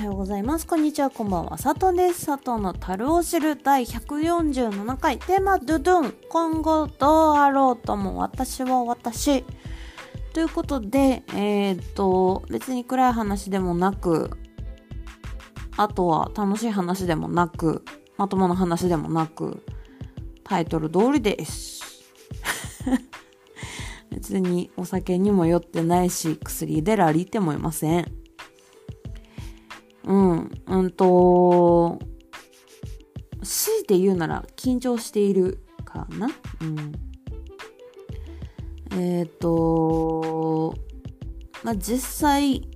はようございます。こんにちは、こんばんは。佐藤です。佐藤の樽を知る第147回テーマドゥドゥン。今後どうあろうとも私は私。ということで、えー、っと、別に暗い話でもなく、あとは楽しい話でもなく、まともな話でもなく、タイトル通りです。別にお酒にも酔ってないし、薬でラリーってもいません。うん、うんと、強いて言うなら緊張しているかな？うん。えっ、ー、と、まあ、実際、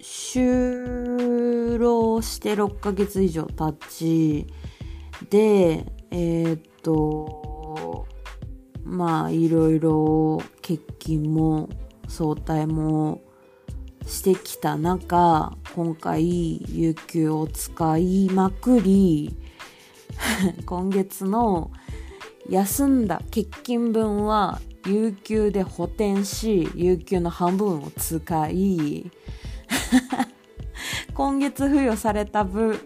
就労して6ヶ月以上経ち、で、えっ、ー、と、まあ、いろいろ欠勤も早退もしてきた中、今回、有給を使いまくり、今月の休んだ欠勤分は有給で補填し、有給の半分を使い、今月付与された分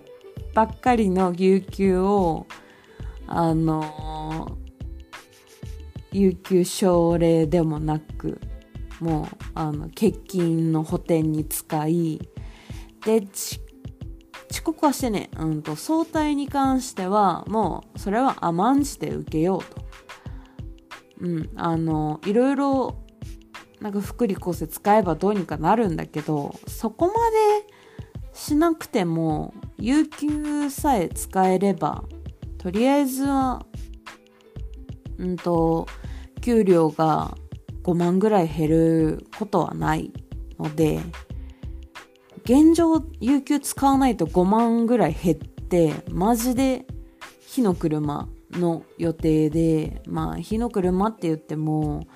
ばっかりの有給を、あの有給奨励でもなく、もう、あの、欠勤の補填に使い、で、遅刻はしてね、うんと、早退に関しては、もう、それは甘んじて受けようと。うん、あの、いろいろ、なんか福利厚生使えばどうにかなるんだけど、そこまでしなくても、有給さえ使えれば、とりあえずは、うんと、給料が5万ぐらい減ることはないので、現状、有給使わないと5万ぐらい減って、マジで火の車の予定で、まあ、火の車って言っても、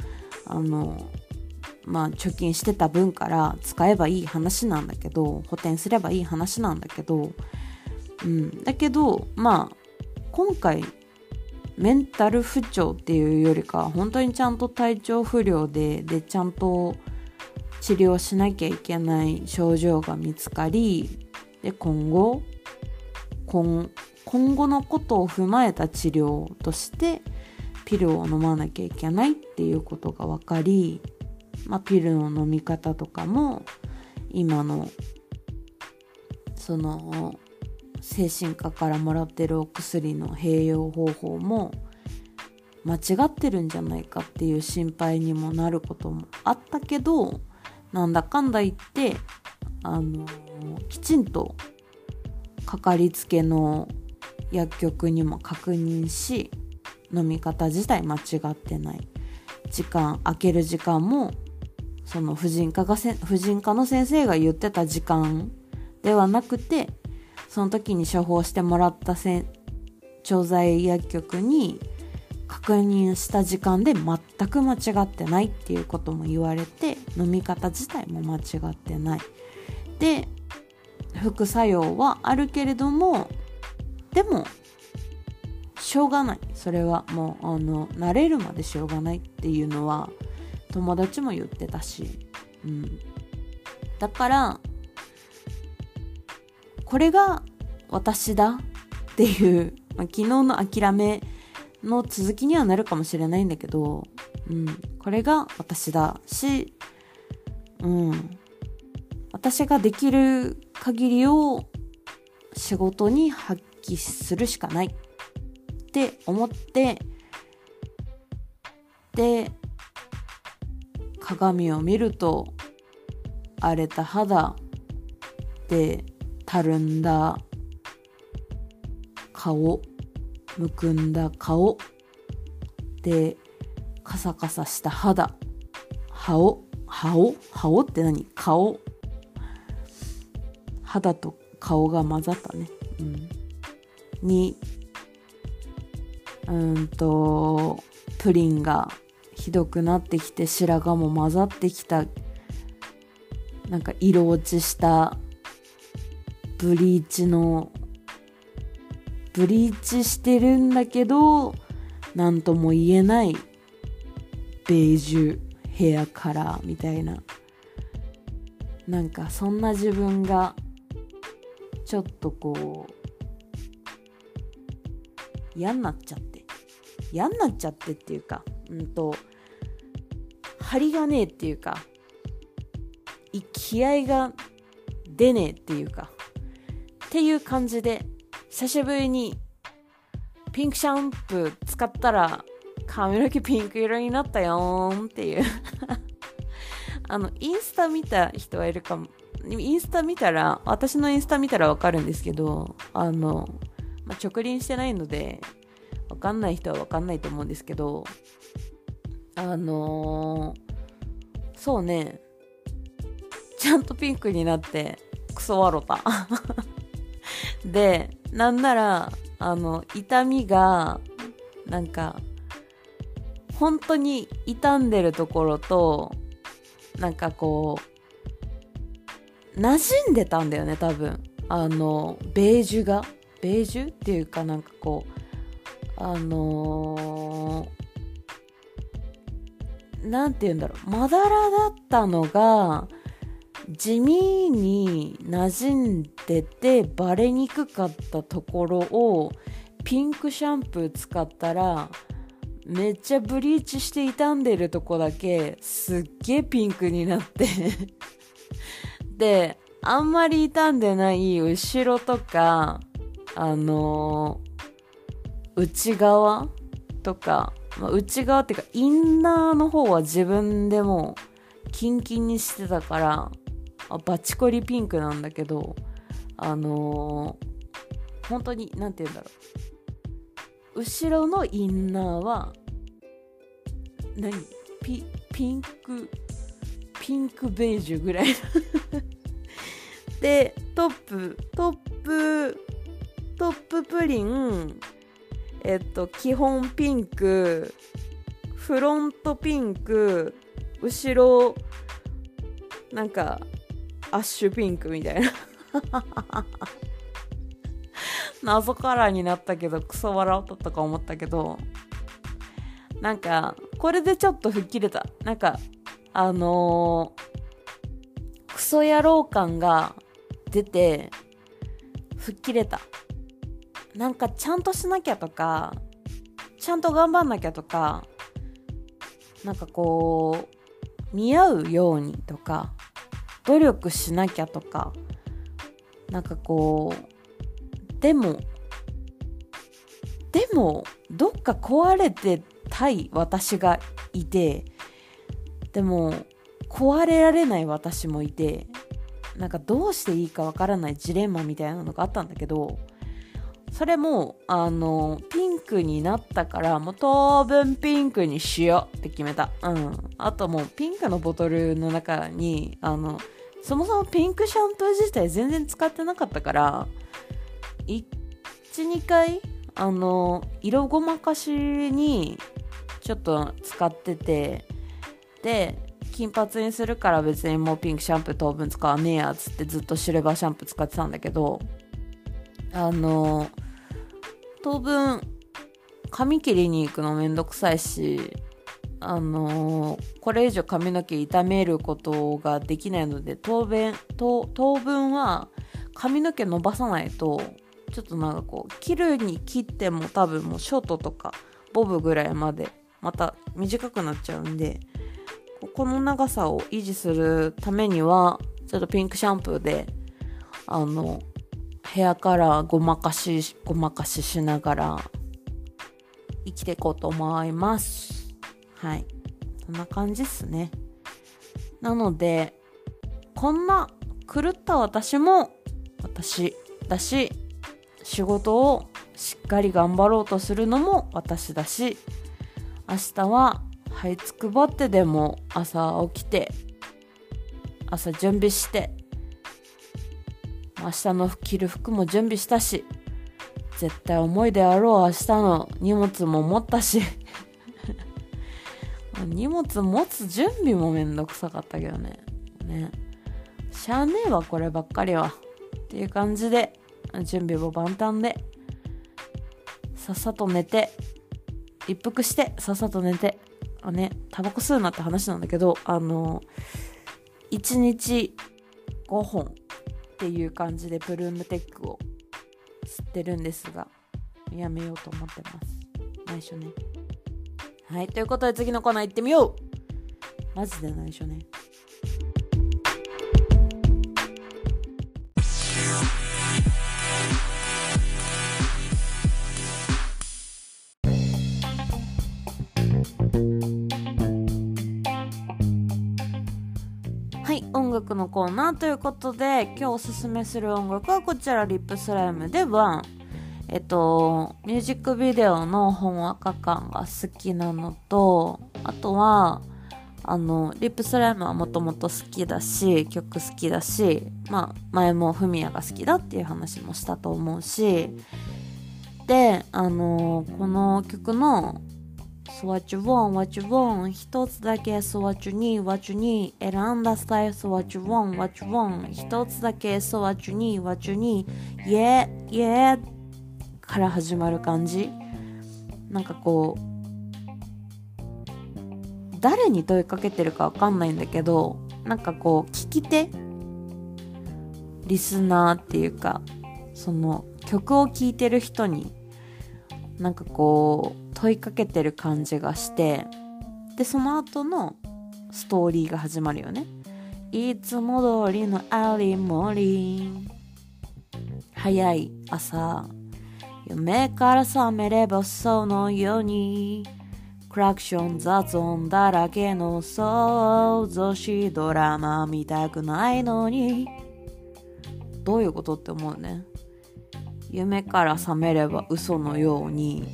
あの、まあ、貯金してた分から使えばいい話なんだけど、補填すればいい話なんだけど、うん。だけど、まあ、今回、メンタル不調っていうよりか、本当にちゃんと体調不良で、で、ちゃんと治療しなきゃいけない症状が見つかりで今後今今後のことを踏まえた治療としてピルを飲まなきゃいけないっていうことが分かり、まあ、ピルの飲み方とかも今のその精神科からもらってるお薬の併用方法も間違ってるんじゃないかっていう心配にもなることもあったけどなんだかんだ言って、あの、きちんとかかりつけの薬局にも確認し、飲み方自体間違ってない。時間、空ける時間も、その婦人科が、婦人科の先生が言ってた時間ではなくて、その時に処方してもらったせ調剤薬局に確認した時間で全く間違ってないっていうことも言われて飲み方自体も間違ってない。で副作用はあるけれどもでもしょうがない。それはもうあの慣れるまでしょうがないっていうのは友達も言ってたし、うん、だからこれが私だっていう、まあ、昨日の諦めの続きにはなるかもしれないんだけど、うん、これが私だし、うん、私ができる限りを仕事に発揮するしかないって思って、で、鏡を見ると荒れた肌でたるんだ顔むくんだ顔でカサカサした肌歯を歯を歯をって何？顔。肌と顔が混ざったね、うん、にうんとプリンがひどくなってきて白髪も混ざってきた。なんか色落ちしたブリーチのブリーチしてるんだけど、なんとも言えないベージュヘアカラーみたいな。なんかそんな自分がちょっとこう嫌になっちゃって嫌になっちゃってっていうかうんと張りがねえっていうか気合が出ねえっていうかっていう感じで久しぶりにピンクシャンプー使ったら髪の毛ピンク色になったよーんっていう。あのインスタ見た人はいるかも。インスタ見たら私のインスタ見たらわかるんですけどあの、まあ、直輪してないのでわかんない人はわかんないと思うんですけどあのー、そうね。ちゃんとピンクになってクソ笑った。でなんならあの痛みがなんか本当に傷んでるところとなんかこう馴染んでたんだよね多分。あのベージュが。ベージュっていうかなんかこうあのー、なんて言うんだろう。まだらだったのが地味に馴染んでてバレにくかったところをピンクシャンプー使ったらめっちゃブリーチして傷んでるとこだけすっげえピンクになって。であんまり傷んでない後ろとかあのー、内側とか、まあ、内側っていうかインナーの方は自分でもキンキンにしてたからあバチコリピンクなんだけどあのー、本当に何て言うんだろう。後ろのインナーは何？ピピンクピンクベージュぐらい。でトップトップトッププリンえっと基本ピンクフロントピンク後ろなんかアッシュピンクみたいな。謎カラーになったけどクソ笑ったとか思ったけど。なんかこれでちょっと吹っ切れた。なんかあのー、クソ野郎感が出て吹っ切れた。なんかちゃんとしなきゃとかちゃんと頑張んなきゃとかなんかこう似合うようにとか努力しなきゃとかなんかこうでもでもどっか壊れてたい私がいてでも壊れられない私もいてなんかどうしていいかわからないジレンマみたいなのがあったんだけどそれもあのピンクになったからもう当分ピンクにしようって決めた。うん。あともうピンクのボトルの中にあのそもそもピンクシャンプー自体全然使ってなかったから12回あの色ごまかしにちょっと使っててで金髪にするから別にもうピンクシャンプー当分使わねえやつってずっとシルバーシャンプー使ってたんだけどあの当分髪切りに行くのめんどくさいしあのー、これ以上髪の毛傷めることができないので当分当分は髪の毛伸ばさないとちょっとなんかこう切るに切っても多分もうショートとかボブぐらいまでまた短くなっちゃうんでこの長さを維持するためにはちょっとピンクシャンプーであのヘアカラーごまかしごまかししながら生きていこうと思います。はい。そんな感じっすね。なのでこんな狂った私も私だし仕事をしっかり頑張ろうとするのも私だし明日は這いつくばってでも朝起きて朝準備して明日の着る服も準備したし絶対重いであろう明日の荷物も持ったし荷物持つ準備もめんどくさかったけどね。ね。しゃあねえわ、こればっかりは。っていう感じで、準備も万端で、さっさと寝て、一服して、さっさと寝て、あね、タバコ吸うなって話なんだけど、あの、一日5本っていう感じでプルームテックを吸ってるんですがやめようと思ってます内緒ねはいということで次のコーナー行ってみよう。マジで内緒ね。はい音楽のコーナーということで今日おすすめする音楽はこちら RIP SLYME で One。えっとミュージックビデオのほんわか感が好きなのとあとはあの RIP SLYME はもともと好きだし曲好きだしまあ前もフミヤが好きだっていう話もしたと思うしであのこの曲の「What you want, what you want」一つだけ「So what you need, what you need」選んだスタイル「So what you want, what you want」一つだけ「So what you need, what you need」「Yeah, yeah」から始まる感じ。なんかこう誰に問いかけてるかわかんないんだけどなんかこう聞き手リスナーっていうかその曲を聴いてる人になんかこう問いかけてる感じがしてでその後のストーリーが始まるよね。いつも通りのアリモリ早い朝。夢から覚めればそのようにクラクション雑音だらけの想像しドラマ見たくないのに。どういうことって思うね。夢から覚めれば嘘のように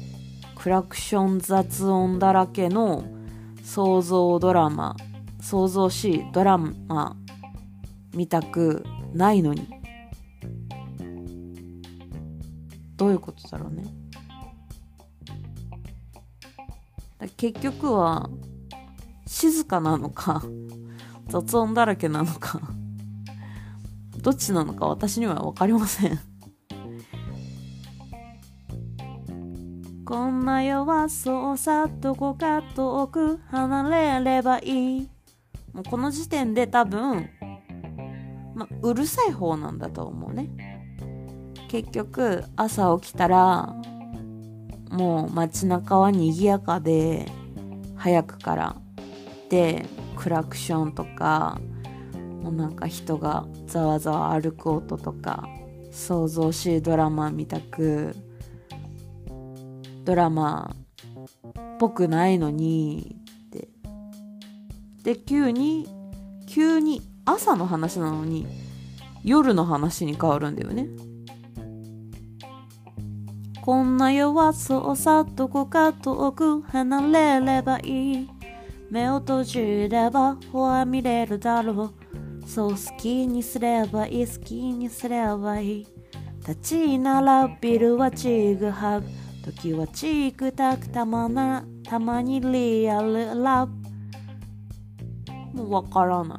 クラクション雑音だらけの想像ドラマ想像しドラマ見たくないのに。どういうことだろうね。結局は静かなのか 雑音だらけなのかどっちなのか私には分かりません。こんな世はそうさどこか遠く離れればいい。もうこの時点で多分、ま、うるさい方なんだと思うね。結局朝起きたらもう街中は賑やかで早くから。でクラクションとかもうなんか人がざわざわ歩く音とか想像しいドラマ見たくドラマっぽくないのにって。で急に急に朝の話なのに夜の話に変わるんだよね。こんな世はそうさどこか遠く離れればいい目を閉じればほら見れるだろうそう好きにすればいい。好きにすればいい立ち並ぶビルはちぐはぐ時はチクタクたまなたまにリアルラブもうわからない。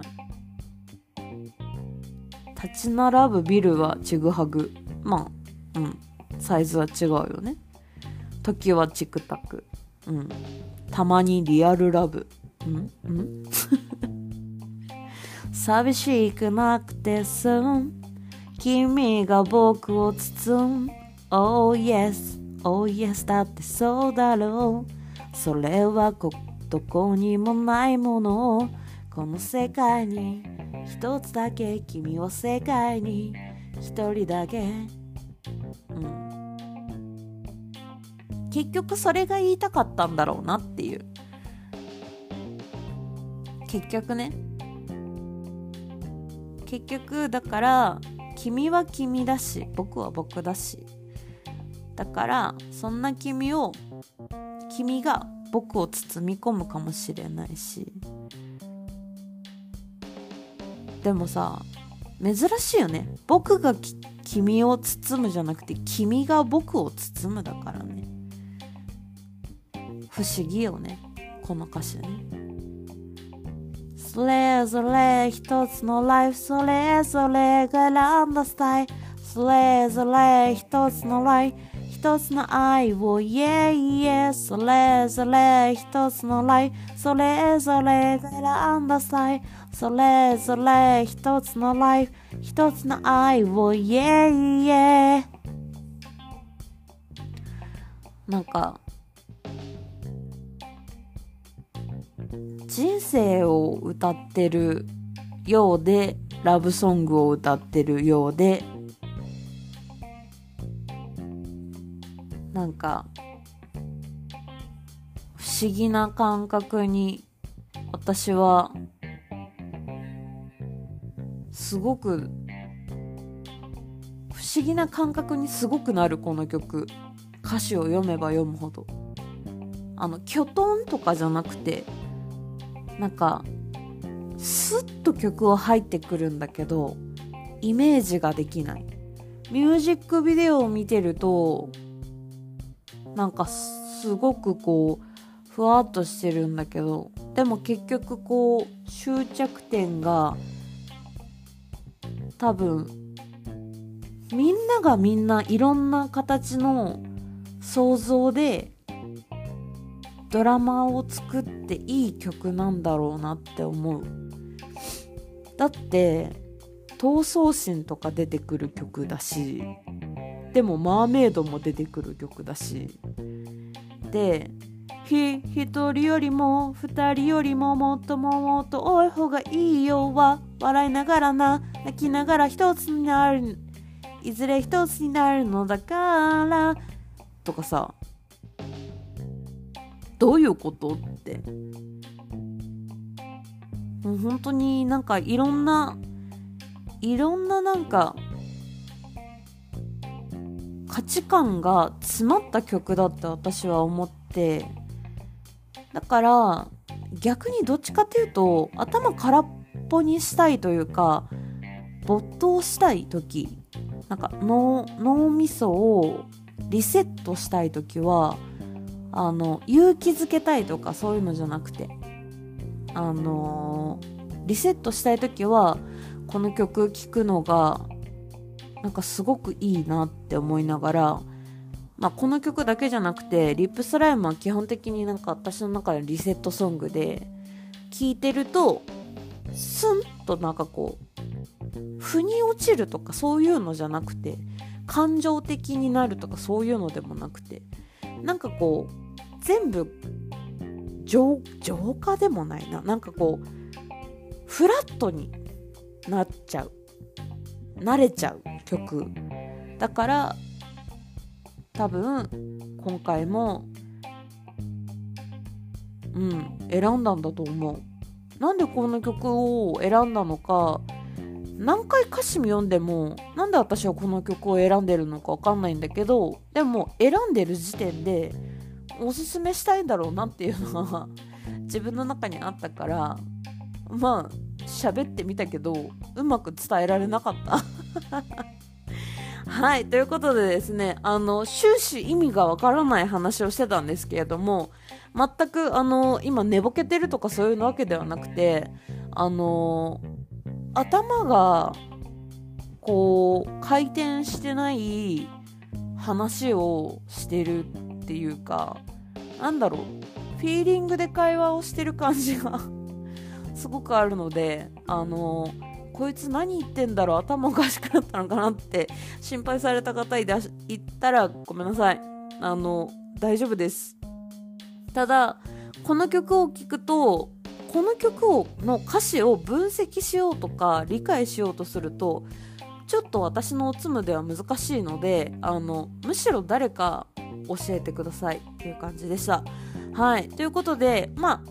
立ち並ぶビルはちぐはぐ。まあうん。サイズは違うよね。時はチクタク。うん。たまにリアルラブ。うん？うん？寂しくなくて済む君が僕を包む Oh yes Oh yes だってそうだろう。それはこどこにもないもの。をこの世界に。一つだけ。君は世界に。一人だけ。結局それが言いたかったんだろうなっていう。結局ね。結局だから君は君だし僕は僕だし。だからそんな君を君が僕を包み込むかもしれないし。でもさ珍しいよね。僕が君を包むじゃなくて君が僕を包むだからね。不思議よね。この歌詞ね。それぞれ一つのライフそれぞれが選んだスタイル。それぞれ一つのライフ一つの愛を Yeah yeah それぞれ一つのライフそれぞれが選んだスタイル。それぞれ一つのライフ一つの愛をイエイイエイなんか人生を歌ってるようでラブソングを歌ってるようでなんか不思議な感覚に私はすごく不思議な感覚にすごくなるこの曲。歌詞を読めば読むほど。あのキョトンとかじゃなくてなんかスッと曲は入ってくるんだけどイメージができない。ミュージックビデオを見てるとなんかすごくこうふわっとしてるんだけどでも結局こう終着点が多分みんながみんないろんな形の想像でドラマを作っていい曲なんだろうなって思う。だって闘争心とか出てくる曲だしでもマーメイドも出てくる曲だし。でひ一人よりも二人よりももっともっと多い方がいいよは笑いながらな泣きながら一つになるいずれ一つになるのだからとかさ。どういうことって。もう本当になんかいろんないろんななんか価値観が詰まった曲だって私は思って。だから逆にどっちかっていうと頭空っぽにしたいというか没頭したい時。なんか脳脳みそをリセットしたい時はあの勇気づけたいとかそういうのじゃなくてあのリセットしたい時はこの曲聴くのがなんかすごくいいなって思いながら、まあ、この曲だけじゃなくてリップスライムは基本的になんか私の中でリセットソングで聴いてるとスンとなんかこう腑に落ちるとかそういうのじゃなくて感情的になるとかそういうのでもなくてなんかこう全部浄浄化でもないな。なんかこうフラットになっちゃう。慣れちゃう曲。だから多分今回もうん選んだんだと思う。なんでこの曲を選んだのか何回歌詞読んでもなんで私はこの曲を選んでるのか分かんないんだけどでも選んでる時点でおすすめしたいんだろうなっていうのは自分の中にあったからまあ喋ってみたけどうまく伝えられなかった。はいということでですねあの終始意味がわからない話をしてたんですけれども全くあの今寝ぼけてるとかそういうわけではなくてあの頭がこう回転してない話をしてるっていうかなんだろうフィーリングで会話をしてる感じが すごくあるのであのこいつ何言ってんだろう頭おかしくなったのかなって心配された方いらったらごめんなさい。あの大丈夫です。ただこの曲を聴くとこの曲をの歌詞を分析しようとか理解しようとするとちょっと私のおつむでは難しいのであのむしろ誰か教えてくださいっていう感じでした。はい。ということで、まあ、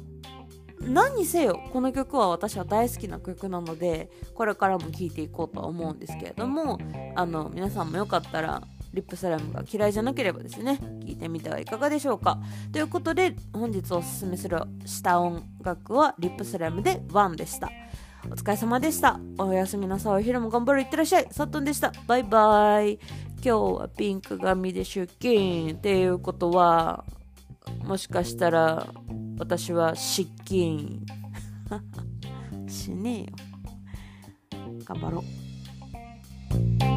何にせよこの曲は私は大好きな曲なのでこれからも聴いていこうとは思うんですけれどもあの皆さんもよかったら RIP SLYME が嫌いじゃなければですね聴いてみてはいかがでしょうかということで本日おすすめするした音楽は RIP SLYME で One でしたお疲れ様でした。おやすみなさい。お昼も頑張る。いってらっしゃい。さっとんでした。バイバイ。今日はピンク髪で出勤。っていうことはもしかしたら私は失禁。しねえよ。頑張ろう。